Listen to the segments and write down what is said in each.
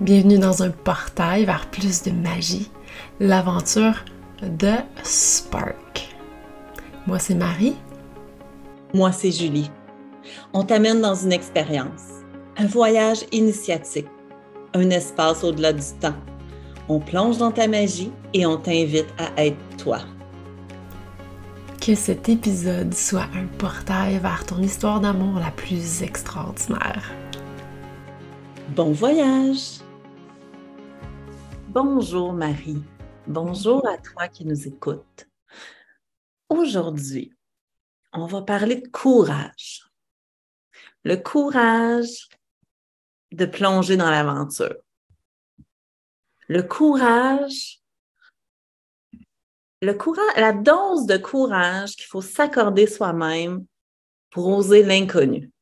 Bienvenue dans un portail vers plus de magie, l'aventure de Spark. Moi, c'est Marie. Moi, c'est Julie. On t'amène dans une expérience, un voyage initiatique, un espace au-delà du temps. On plonge dans ta magie et on t'invite à être toi. Que cet épisode soit un portail vers ton histoire d'amour la plus extraordinaire. Bon voyage! Bonjour Marie. Bonjour à toi qui nous écoutes. Aujourd'hui, on va parler de courage. Le courage de plonger dans l'aventure. Le courage, le courage, la dose de courage qu'il faut s'accorder soi-même pour oser l'inconnu.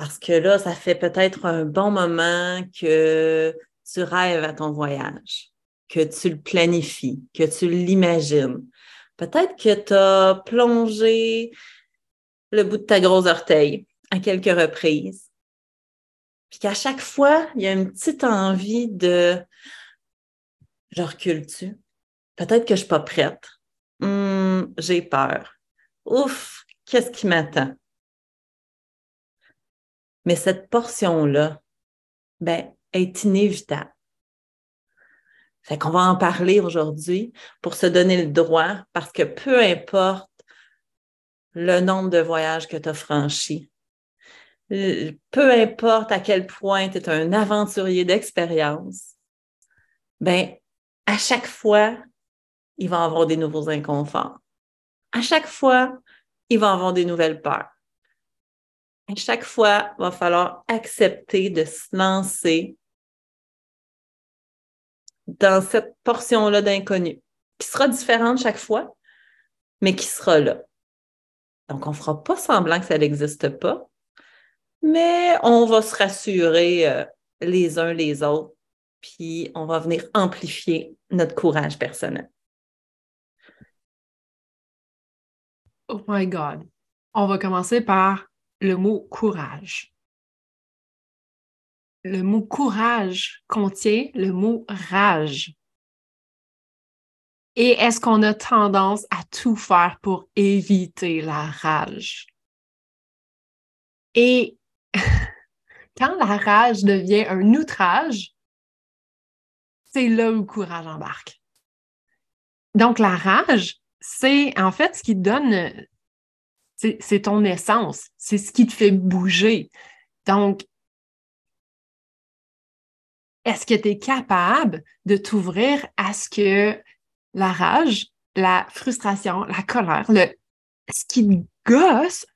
Parce que là, ça fait peut-être un bon moment que tu rêves à ton voyage, que tu le planifies, que tu l'imagines. Peut-être que tu as plongé le bout de ta grosse orteil à quelques reprises. Puis qu'à chaque fois, il y a une petite envie de je recule-tu? Peut-être que je ne suis pas prête. Hum, j'ai peur. Ouf, qu'est-ce qui m'attend? Mais cette portion-là, ben, est inévitable. Fait qu'on va en parler aujourd'hui pour se donner le droit, parce que peu importe le nombre de voyages que tu as franchis, peu importe à quel point tu es un aventurier d'expérience, ben, à chaque fois, il va avoir des nouveaux inconforts. À chaque fois, il va avoir des nouvelles peurs chaque fois, il va falloir accepter de se lancer dans cette portion-là d'inconnu, qui sera différente chaque fois, mais qui sera là. Donc, on ne fera pas semblant que ça n'existe pas, mais on va se rassurer euh, les uns les autres, puis on va venir amplifier notre courage personnel. Oh my God. On va commencer par le mot courage. Le mot courage contient le mot rage. Et est-ce qu'on a tendance à tout faire pour éviter la rage? Et quand la rage devient un outrage, c'est là où le courage embarque. Donc, la rage, c'est en fait ce qui donne c'est ton essence, c'est ce qui te fait bouger. Donc, est-ce que tu es capable de t'ouvrir à ce que la rage, la frustration, la colère, le, ce qui te gosse,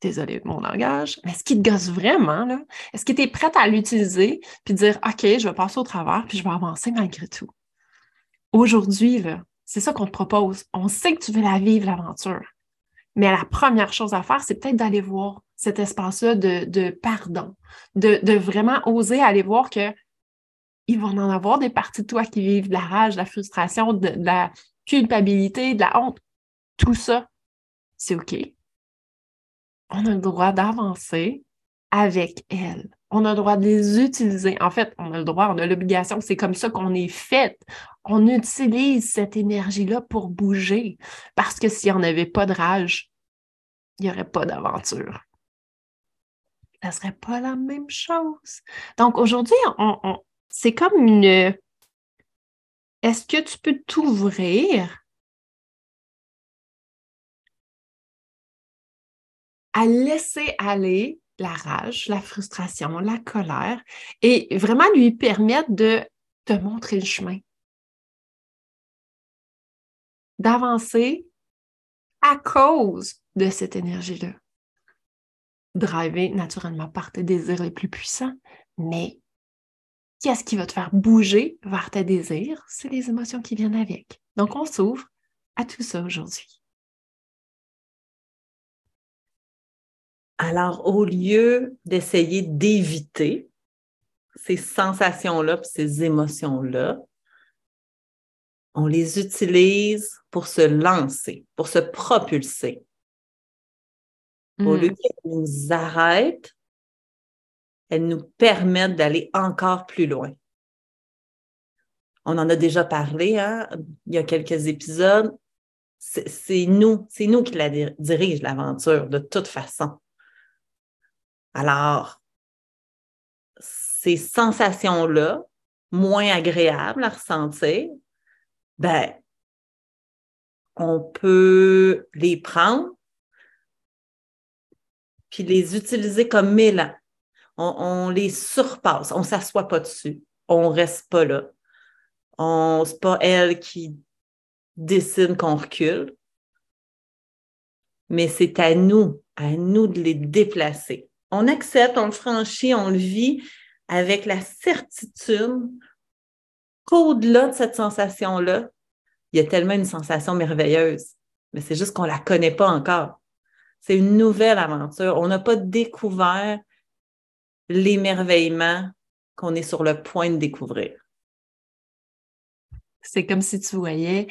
désolé de mon langage, mais ce qui te gosse vraiment, est-ce que tu es prête à l'utiliser puis dire, OK, je vais passer au travers puis je vais avancer malgré tout? Aujourd'hui, c'est ça qu'on te propose. On sait que tu veux la vivre, l'aventure. Mais la première chose à faire, c'est peut-être d'aller voir cet espace-là de, pardon, de, vraiment oser aller voir que il va en avoir des parties de toi qui vivent de la rage, de la frustration, de, la culpabilité, de la honte. Tout ça, c'est OK. On a le droit d'avancer avec elles. On a le droit de les utiliser. En fait, on a le droit, on a l'obligation. C'est comme ça qu'on est fait. On utilise cette énergie-là pour bouger. Parce que s'il n'y en avait pas de rage, il n'y aurait pas d'aventure. Ça ne serait pas la même chose. Donc aujourd'hui, c'est comme une. Est-ce que tu peux t'ouvrir à laisser aller la rage, la frustration, la colère et vraiment lui permettre de te montrer le chemin, d'avancer à cause de cette énergie-là. Driver naturellement par tes désirs les plus puissants, mais qu'est-ce qui va te faire bouger vers tes désirs? C'est les émotions qui viennent avec. Donc, on s'ouvre à tout ça aujourd'hui. Alors, au lieu d'essayer d'éviter ces sensations-là, ces émotions-là, on les utilise pour se lancer, pour se propulser. Au lieu mm. qu'elles nous arrêtent, elles nous permettent d'aller encore plus loin. On en a déjà parlé hein, il y a quelques épisodes. C'est nous, c'est nous qui la dirige l'aventure de toute façon. Alors, ces sensations-là, moins agréables à ressentir, ben, on peut les prendre puis les utiliser comme mélan. On, les surpasse, on ne s'assoit pas dessus, on ne reste pas là. Ce n'est pas elle qui décide qu'on recule, mais c'est à nous, à nous de les déplacer. On accepte, on le franchit, on le vit avec la certitude qu'au-delà de cette sensation-là, il y a tellement une sensation merveilleuse, mais c'est juste qu'on ne la connaît pas encore. C'est une nouvelle aventure. On n'a pas découvert l'émerveillement qu'on est sur le point de découvrir. C'est comme si tu voyais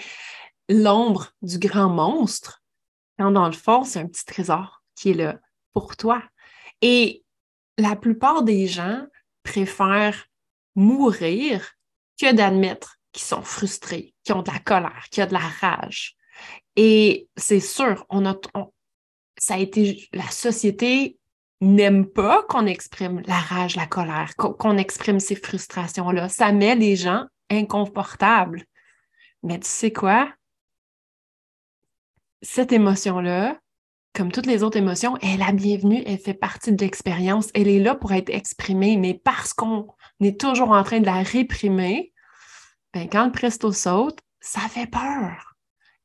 l'ombre du grand monstre, quand dans le fond, c'est un petit trésor qui est là pour toi. Et la plupart des gens préfèrent mourir que d'admettre qu'ils sont frustrés, qu'ils ont de la colère, qu'ils ont de la rage. Et c'est sûr, ça a été la société n'aime pas qu'on exprime la rage, la colère, qu'on exprime ces frustrations-là. Ça met les gens inconfortables. Mais tu sais quoi? Cette émotion-là, comme toutes les autres émotions, elle est la bienvenue, elle fait partie de l'expérience, elle est là pour être exprimée, mais parce qu'on est toujours en train de la réprimer, ben, quand le presto saute, ça fait peur.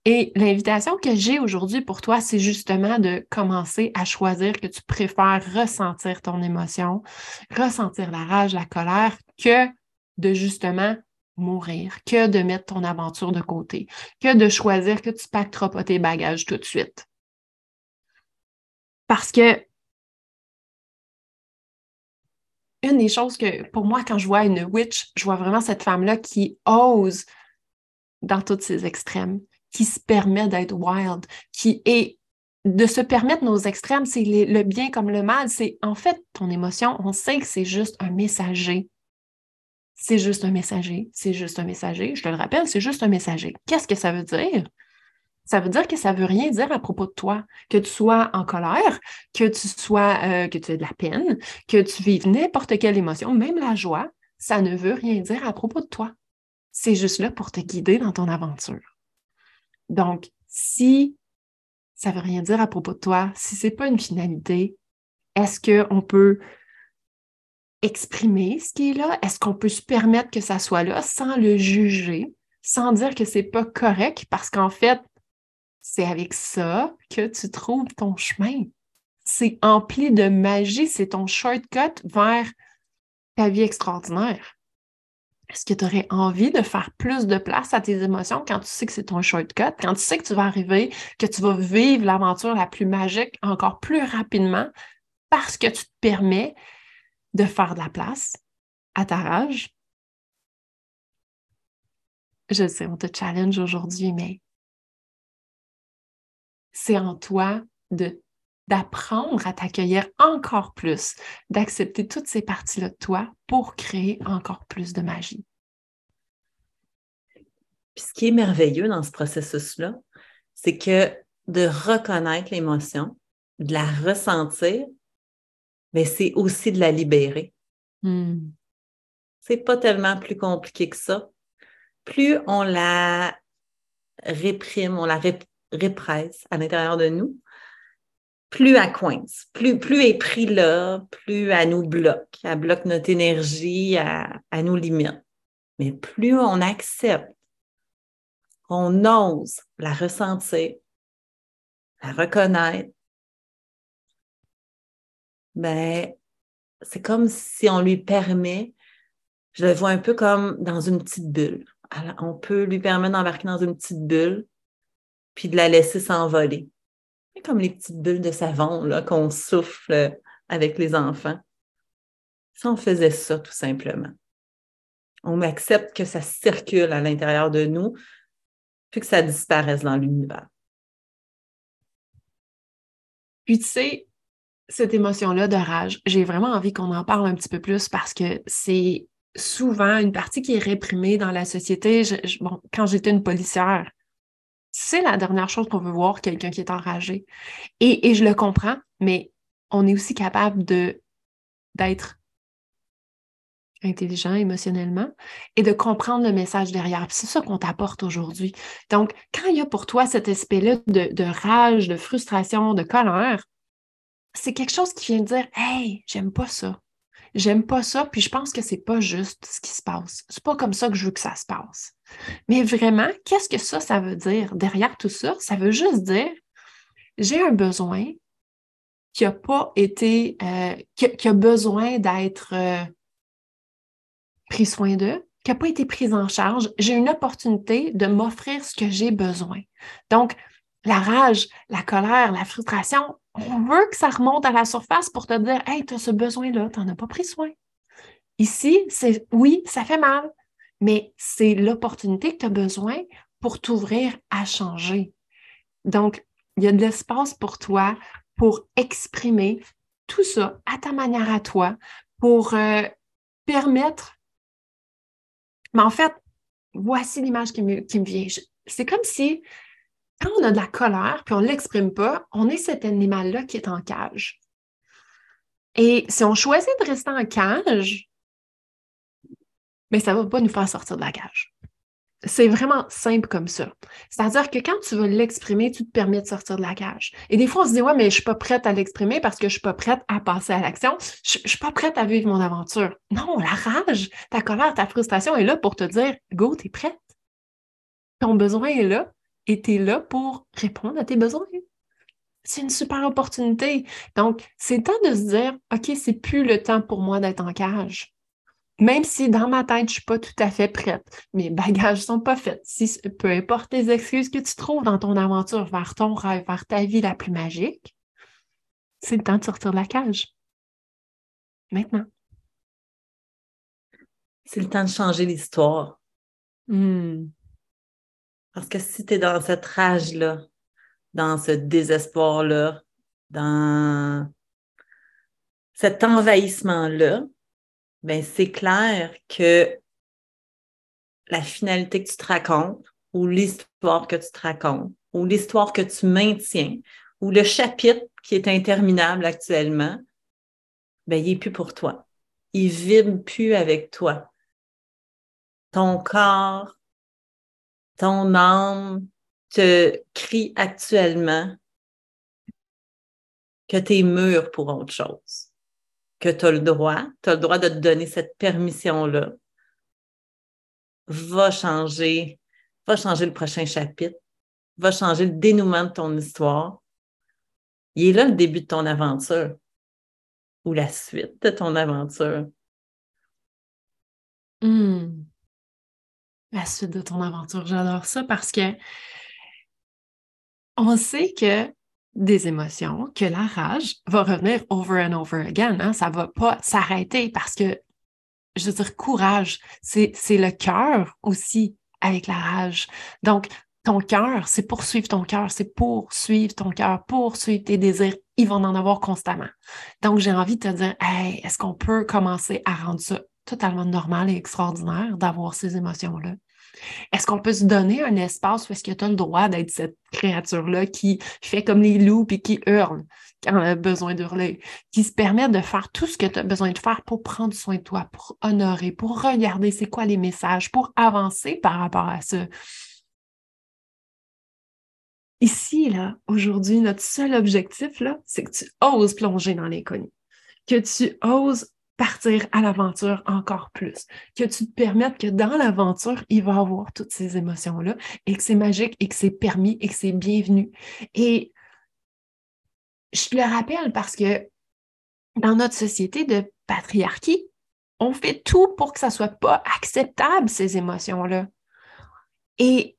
Et l'invitation que j'ai aujourd'hui pour toi, c'est justement de commencer à choisir que tu préfères ressentir ton émotion, ressentir la rage, la colère, que de justement mourir, que de mettre ton aventure de côté, que de choisir que tu pacteras pas tes bagages tout de suite. Parce que une des choses que, pour moi, quand je vois une witch, je vois vraiment cette femme-là qui ose dans tous ses extrêmes, qui se permet d'être wild, qui est de se permettre nos extrêmes, c'est le bien comme le mal. C'est en fait ton émotion, on sait que c'est juste un messager. C'est juste un messager, c'est juste un messager. Je te le rappelle, c'est juste un messager. Qu'est-ce que ça veut dire? Ça veut dire que ça ne veut rien dire à propos de toi, que tu sois en colère, que tu sois, euh, que tu aies de la peine, que tu vives n'importe quelle émotion, même la joie, ça ne veut rien dire à propos de toi. C'est juste là pour te guider dans ton aventure. Donc, si ça ne veut rien dire à propos de toi, si ce n'est pas une finalité, est-ce qu'on peut exprimer ce qui est là? Est-ce qu'on peut se permettre que ça soit là sans le juger, sans dire que c'est pas correct? Parce qu'en fait, c'est avec ça que tu trouves ton chemin. C'est empli de magie, c'est ton shortcut vers ta vie extraordinaire. Est-ce que tu aurais envie de faire plus de place à tes émotions quand tu sais que c'est ton shortcut, quand tu sais que tu vas arriver, que tu vas vivre l'aventure la plus magique encore plus rapidement parce que tu te permets de faire de la place à ta rage? Je sais, on te challenge aujourd'hui, mais c'est en toi de d'apprendre à t'accueillir encore plus, d'accepter toutes ces parties-là de toi pour créer encore plus de magie. Puis ce qui est merveilleux dans ce processus-là, c'est que de reconnaître l'émotion, de la ressentir, mais c'est aussi de la libérer. Hmm. C'est pas tellement plus compliqué que ça. Plus on la réprime, on la répresse à l'intérieur de nous, plus elle coince, plus, plus elle est pris là, plus elle nous bloque, elle bloque notre énergie, elle, nous limite. Mais plus on accepte, on ose la ressentir, la reconnaître, ben, c'est comme si on lui permet, je le vois un peu comme dans une petite bulle. on peut lui permettre d'embarquer dans une petite bulle, puis de la laisser s'envoler comme les petites bulles de savon qu'on souffle avec les enfants. Si on faisait ça tout simplement, on accepte que ça circule à l'intérieur de nous, puis que ça disparaisse dans l'univers. Puis tu sais, cette émotion-là de rage, j'ai vraiment envie qu'on en parle un petit peu plus parce que c'est souvent une partie qui est réprimée dans la société. bon, quand j'étais une policière, c'est la dernière chose qu'on veut voir, quelqu'un qui est enragé. Et, je le comprends, mais on est aussi capable d'être intelligent émotionnellement et de comprendre le message derrière. C'est ça qu'on t'apporte aujourd'hui. Donc, quand il y a pour toi cet aspect-là de, de, rage, de frustration, de colère, c'est quelque chose qui vient de dire Hey, j'aime pas ça. J'aime pas ça, puis je pense que c'est pas juste ce qui se passe. C'est pas comme ça que je veux que ça se passe. Mais vraiment, qu'est-ce que ça, ça veut dire? Derrière tout ça, ça veut juste dire j'ai un besoin qui a pas été, euh, qui, a besoin d'être euh, pris soin d'eux, qui n'a pas été prise en charge. J'ai une opportunité de m'offrir ce que j'ai besoin. Donc, la rage, la colère, la frustration, on veut que ça remonte à la surface pour te dire Hey, tu as ce besoin-là, tu n'en as pas pris soin. Ici, c'est oui, ça fait mal, mais c'est l'opportunité que tu as besoin pour t'ouvrir à changer. Donc, il y a de l'espace pour toi pour exprimer tout ça à ta manière à toi, pour euh, permettre. Mais en fait, voici l'image qui me, vient. C'est comme si quand on a de la colère puis on ne l'exprime pas, on est cet animal-là qui est en cage. Et si on choisit de rester en cage, mais ça ne va pas nous faire sortir de la cage. C'est vraiment simple comme ça. C'est-à-dire que quand tu veux l'exprimer, tu te permets de sortir de la cage. Et des fois, on se dit, ouais, mais je ne suis pas prête à l'exprimer parce que je ne suis pas prête à passer à l'action. Je ne suis pas prête à vivre mon aventure. Non, la rage, ta colère, ta frustration est là pour te dire, go, tu es prête. Ton besoin est là et tu es là pour répondre à tes besoins. C'est une super opportunité. Donc, c'est temps de se dire, OK, c'est plus le temps pour moi d'être en cage. Même si dans ma tête, je ne suis pas tout à fait prête, mes bagages ne sont pas faits. Si, peu importe les excuses que tu trouves dans ton aventure vers ton rêve, vers ta vie la plus magique, c'est le temps de sortir de la cage. Maintenant. C'est le temps de changer l'histoire. Hmm. Parce que si tu es dans cette rage-là, dans ce désespoir-là, dans cet envahissement-là, ben c'est clair que la finalité que tu te racontes, ou l'histoire que tu te racontes, ou l'histoire que tu maintiens, ou le chapitre qui est interminable actuellement, ben il n'est plus pour toi. Il vibre plus avec toi. Ton corps, ton âme te crie actuellement que tu es mûr pour autre chose, que tu as le droit, tu as le droit de te donner cette permission-là. Va changer, va changer le prochain chapitre, va changer le dénouement de ton histoire. Il est là le début de ton aventure ou la suite de ton aventure. Hmm la suite de ton aventure. J'adore ça parce que on sait que des émotions, que la rage va revenir over and over again. Hein? Ça ne va pas s'arrêter parce que, je veux dire, courage, c'est le cœur aussi avec la rage. Donc, ton cœur, c'est poursuivre ton cœur, c'est poursuivre ton cœur, poursuivre tes désirs. Ils vont en avoir constamment. Donc, j'ai envie de te dire, est-ce qu'on peut commencer à rendre ça totalement normal et extraordinaire d'avoir ces émotions-là? Est-ce qu'on peut se donner un espace où est-ce que tu as le droit d'être cette créature-là qui fait comme les loups et qui hurle quand on a besoin d'hurler, qui se permet de faire tout ce que tu as besoin de faire pour prendre soin de toi, pour honorer, pour regarder c'est quoi les messages, pour avancer par rapport à ça? Ici, là, aujourd'hui, notre seul objectif, là, c'est que tu oses plonger dans l'inconnu, que tu oses partir à l'aventure encore plus, que tu te permettes que dans l'aventure, il va avoir toutes ces émotions-là et que c'est magique et que c'est permis et que c'est bienvenu. Et je te le rappelle parce que dans notre société de patriarchie, on fait tout pour que ça ne soit pas acceptable, ces émotions-là. Et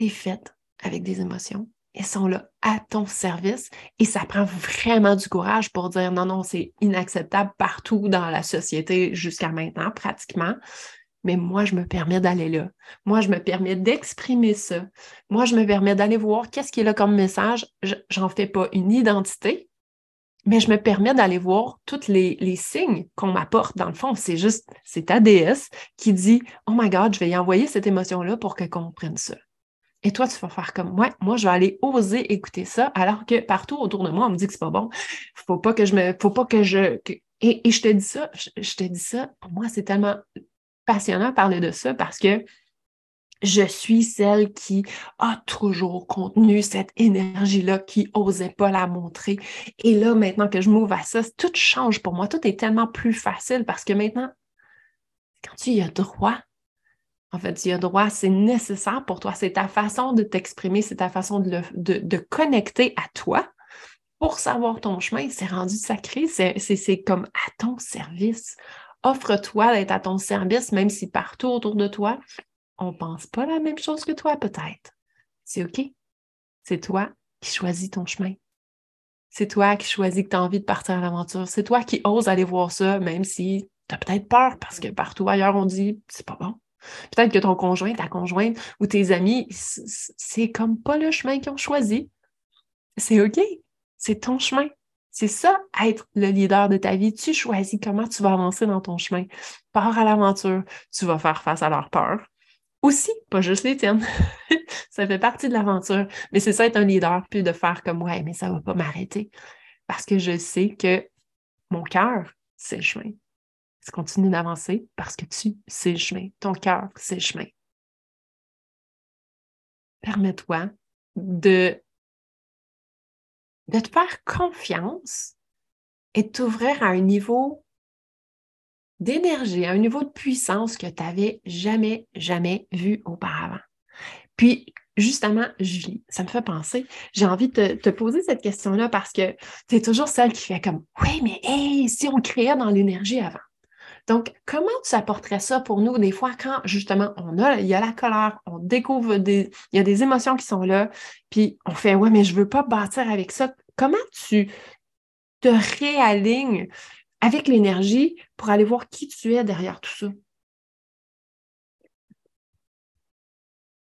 es faite avec des émotions elles sont là à ton service et ça prend vraiment du courage pour dire non, non, c'est inacceptable partout dans la société jusqu'à maintenant, pratiquement. Mais moi, je me permets d'aller là. Moi, je me permets d'exprimer ça. Moi, je me permets d'aller voir qu'est-ce qui est là comme message. J'en fais pas une identité. mais je me permets d'aller voir tous les, les signes qu'on m'apporte. Dans le fond, c'est juste, c'est ta déesse qui dit Oh my God, je vais y envoyer cette émotion-là pour qu'elle comprenne ça. Et toi, tu vas faire comme ouais, moi, je vais aller oser écouter ça, alors que partout autour de moi, on me dit que c'est pas bon. Faut pas que je me. Faut pas que je. Et, je te dis ça, je, te dis ça, pour moi, c'est tellement passionnant de parler de ça parce que je suis celle qui a toujours contenu cette énergie-là, qui osait pas la montrer. Et là, maintenant que je m'ouvre à ça, tout change pour moi. Tout est tellement plus facile parce que maintenant, quand tu y as droit, en fait, tu as droit, c'est nécessaire pour toi. C'est ta façon de t'exprimer, c'est ta façon de, de, connecter à toi pour savoir ton chemin. C'est rendu sacré, c'est comme à ton service. Offre-toi d'être à ton service, même si partout autour de toi, on ne pense pas la même chose que toi, peut-être. C'est OK. C'est toi qui choisis ton chemin. C'est toi qui choisis que tu as envie de partir à l'aventure. C'est toi qui oses aller voir ça, même si tu as peut-être peur parce que partout ailleurs, on dit c'est pas bon. Peut-être que ton conjoint, ta conjointe ou tes amis, c'est comme pas le chemin qu'ils ont choisi. C'est OK. C'est ton chemin. C'est ça, être le leader de ta vie. Tu choisis comment tu vas avancer dans ton chemin. Pars à l'aventure. Tu vas faire face à leur peur aussi, pas juste les tiennes. ça fait partie de l'aventure. Mais c'est ça être un leader, puis de faire comme ouais, mais ça va pas m'arrêter. Parce que je sais que mon cœur, c'est le chemin. Tu continues d'avancer parce que tu sais le chemin. Ton cœur, c'est le chemin. Permets-toi de, de te faire confiance et t'ouvrir à un niveau d'énergie, à un niveau de puissance que tu n'avais jamais, jamais vu auparavant. Puis, justement, Julie, ça me fait penser, j'ai envie de te, poser cette question-là parce que tu es toujours celle qui fait comme, oui, mais hey, si on créait dans l'énergie avant. Donc, comment tu apporterais ça pour nous des fois quand justement on a, il y a la colère, on découvre des, il y a des émotions qui sont là, puis on fait, ouais, mais je veux pas bâtir avec ça. Comment tu te réalignes avec l'énergie pour aller voir qui tu es derrière tout ça?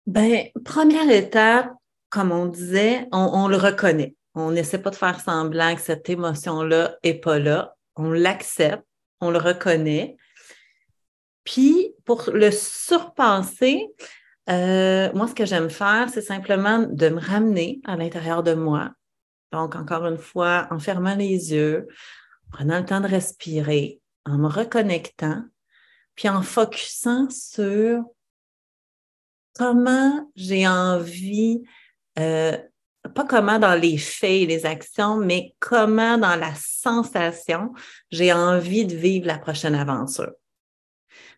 Ben, première étape, comme on disait, on, le reconnaît. On n'essaie pas de faire semblant que cette émotion-là n'est pas là. On l'accepte, on le reconnaît. Puis, pour le surpasser, euh, moi, ce que j'aime faire, c'est simplement de me ramener à l'intérieur de moi. Donc, encore une fois, en fermant les yeux, prenant le temps de respirer, en me reconnectant, puis en focusant sur comment j'ai envie, euh, pas comment dans les faits et les actions, mais comment dans la sensation j'ai envie de vivre la prochaine aventure.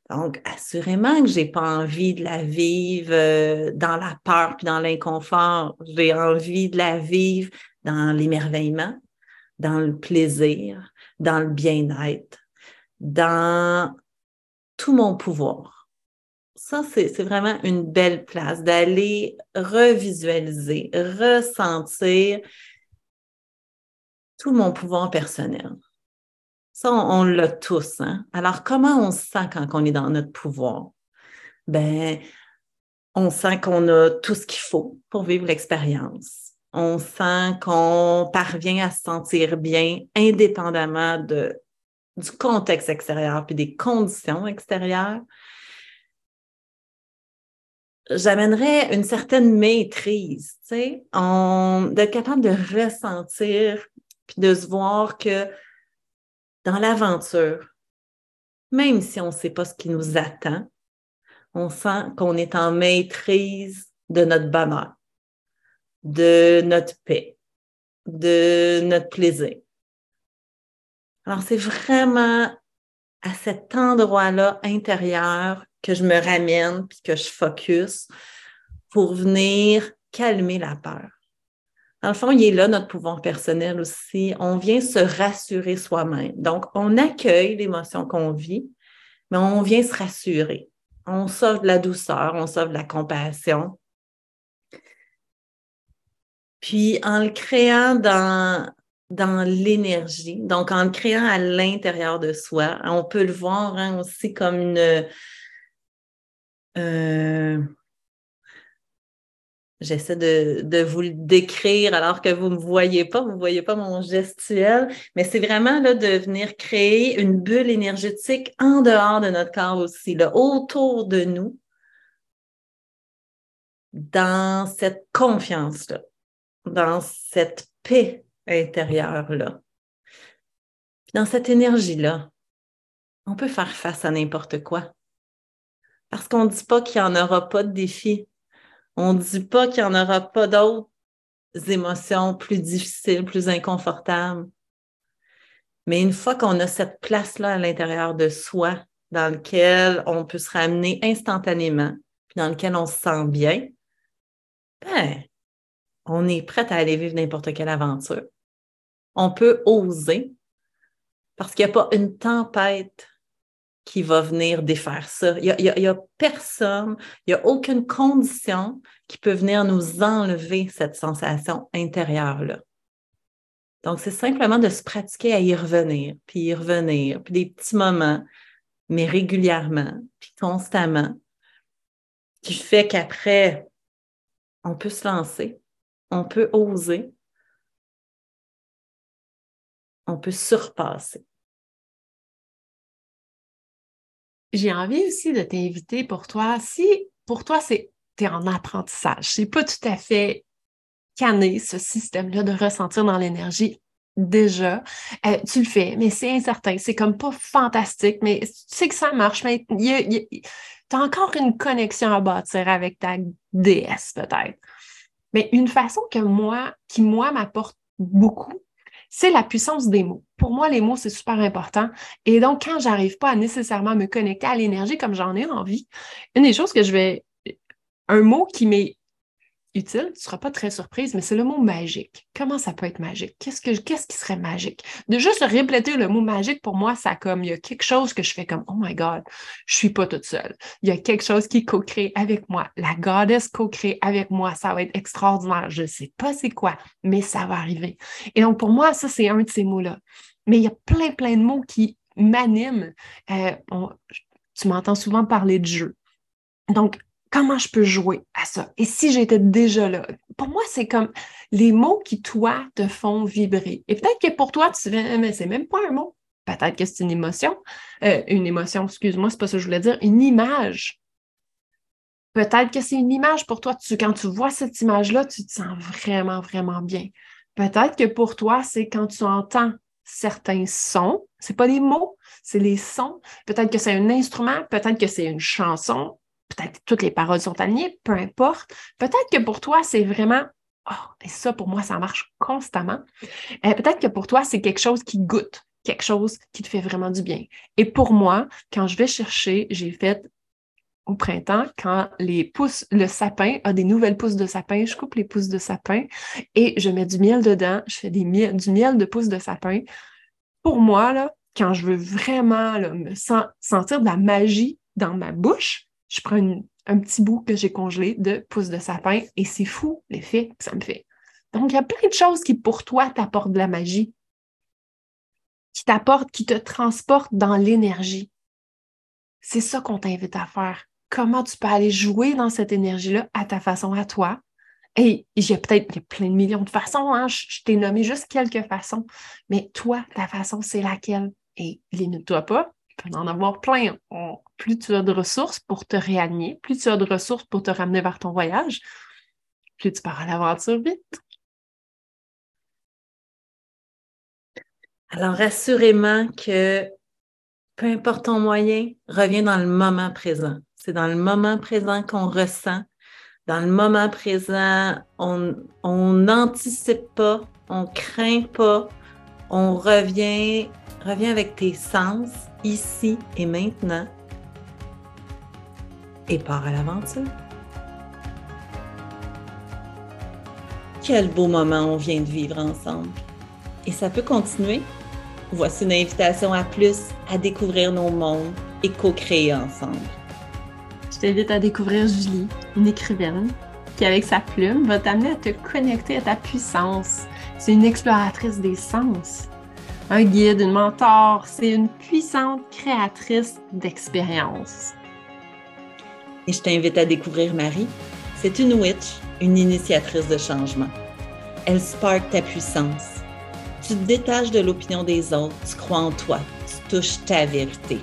Donc, assurément que j'ai pas envie de la vivre euh, dans la peur puis dans l'inconfort. J'ai envie de la vivre dans l'émerveillement, dans le plaisir, dans le bien-être, dans tout mon pouvoir. Ça, c'est vraiment une belle place d'aller revisualiser, ressentir tout mon pouvoir personnel. Ça, on, l'a tous. Hein? Alors, comment on se sent quand on est dans notre pouvoir? Ben, on sent qu'on a tout ce qu'il faut pour vivre l'expérience on sent qu'on parvient à se sentir bien indépendamment du contexte extérieur puis des conditions extérieures. J'amènerais une certaine maîtrise, tu sais, d'être capable de ressentir puis de se voir que dans l'aventure, même si on ne sait pas ce qui nous attend, on sent qu'on est en maîtrise de notre bonheur de notre paix, de notre plaisir. Alors, c'est vraiment à cet endroit-là intérieur que je me ramène puis que je focus pour venir calmer la peur. Dans le fond, il est là notre pouvoir personnel aussi. On vient se rassurer soi-même. Donc, on accueille l'émotion qu'on vit, mais on vient se rassurer. On sauve de la douceur, on sauve de la compassion, puis en le créant dans, dans l'énergie, donc en le créant à l'intérieur de soi, on peut le voir hein, aussi comme une... Euh, J'essaie de, vous le décrire alors que vous ne me voyez pas, vous ne voyez pas mon gestuel, mais c'est vraiment là, de venir créer une bulle énergétique en dehors de notre corps aussi, là, autour de nous, dans cette confiance-là, dans cette paix intérieure-là, dans cette énergie-là. On peut faire face à n'importe quoi. Parce qu'on ne dit pas qu'il n'y en aura pas de défis on ne dit pas qu'il n'y en aura pas d'autres émotions plus difficiles, plus inconfortables. Mais une fois qu'on a cette place-là à l'intérieur de soi, dans lequel on peut se ramener instantanément, puis dans lequel on se sent bien, ben, on est prêt à aller vivre n'importe quelle aventure. On peut oser parce qu'il n'y a pas une tempête qui va venir défaire ça. Il n'y a, personne, il n'y a aucune condition qui peut venir nous enlever cette sensation intérieure-là. Donc, c'est simplement de se pratiquer à y revenir, puis y revenir, puis des petits moments, mais régulièrement, puis constamment, qui fait qu'après, on peut se lancer, on peut oser, on peut surpasser. J'ai envie aussi de t'inviter pour toi, si pour toi, c'est tu es en apprentissage, c'est pas tout à fait canné ce système-là de ressentir dans l'énergie déjà, euh, tu le fais, mais c'est incertain, c'est comme pas fantastique, mais tu sais que ça marche, mais tu as encore une connexion à bâtir avec ta déesse peut-être. Mais une façon que moi, qui moi m'apporte beaucoup, c'est la puissance des mots. Pour moi, les mots, c'est super important. Et donc, quand j'arrive pas à nécessairement me connecter à l'énergie comme j'en ai envie, une des choses que je vais... Un mot qui m'est utile, tu ne seras pas très surprise, mais c'est le mot magique. Comment ça peut être magique? Qu'est-ce, que, qu'est-ce qui serait magique? De juste répéter le mot magique, pour moi, ça comme, il y a quelque chose que je fais comme, oh my God, je suis pas toute seule. Il y a quelque chose qui co-crée avec moi. La goddess co-crée avec moi. Ça va être extraordinaire. Je sais pas c'est quoi, mais ça va arriver. Et donc, pour moi, ça, c'est un de ces mots-là. Mais il y a plein, plein de mots qui m'animent. Euh, tu m'entends souvent parler de jeu. Donc, comment je peux jouer à ça? Et si j'étais déjà là? Pour moi, c'est comme les mots qui, toi, te font vibrer. Et peut-être que pour toi, tu dis, mais c'est même pas un mot. Peut-être que c'est une émotion. Euh, une émotion, excuse-moi, c'est pas ça que je voulais dire. Une image. Peut-être que c'est une image pour toi. Tu, quand tu vois cette image-là, tu te sens vraiment, vraiment bien. Peut-être que pour toi, c'est quand tu entends certains sons. C'est pas des mots, c'est les sons. Peut-être que c'est un instrument, peut-être que c'est une chanson, peut-être toutes les paroles sont alignées, peu importe. Peut-être que pour toi, c'est vraiment, oh, et ça, pour moi, ça marche constamment. Euh, peut-être que pour toi, c'est quelque chose qui goûte, quelque chose qui te fait vraiment du bien. Et pour moi, quand je vais chercher, j'ai fait au printemps, quand les pousses, le sapin a des nouvelles pousses de sapin, je coupe les pousses de sapin et je mets du miel dedans, je fais du miel de pousses de sapin. Pour moi, là, quand je veux vraiment me sentir de la magie dans ma bouche, je prends un petit bout que j'ai congelé de pousses de sapin et c'est fou l'effet que ça me fait. Donc, il y a plein de choses qui, pour toi, t'apportent de la magie, qui t'apportent, qui te transportent dans l'énergie. C'est ça qu'on t'invite à faire. Comment tu peux aller jouer dans cette énergie-là à ta façon, à toi? Et j'ai peut-être plein de millions de façons, hein? je, t'ai nommé juste quelques façons, mais toi, ta façon, c'est laquelle? Et limite-toi pas, tu peux en avoir plein. Plus tu as de ressources pour te réaligner, plus tu as de ressources pour te ramener vers ton voyage, plus tu pars à l'aventure vite. Alors, assurément que peu importe ton moyen, reviens dans le moment présent. C'est dans le moment présent qu'on ressent. Dans le moment présent, on n'anticipe pas, on craint pas, on revient, revient avec tes sens ici et maintenant et part à l'aventure. Quel beau moment on vient de vivre ensemble. Et ça peut continuer. Voici une invitation à plus, à découvrir nos mondes et co-créer ensemble. Je t'invite à découvrir Julie, une écrivaine qui, avec sa plume, va t'amener à te connecter à ta puissance. C'est une exploratrice des sens un guide, une mentor, c'est une puissante créatrice d'expériences. Et je t'invite à découvrir Marie. C'est une witch, une initiatrice de changement. Elle spark ta puissance. Tu te détaches de l'opinion des autres, tu crois en toi, tu touches ta vérité,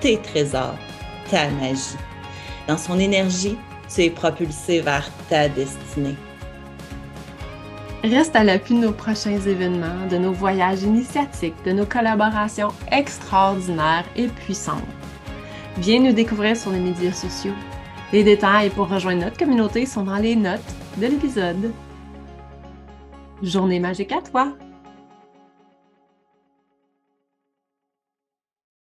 tes trésors, ta magie. Dans son énergie, tu es propulsé vers ta destinée. Reste à l'appui de nos prochains événements, de nos voyages initiatiques, de nos collaborations extraordinaires et puissantes. Viens nous découvrir sur les médias sociaux. Les détails pour rejoindre notre communauté sont dans les notes de l'épisode. Journée magique à toi!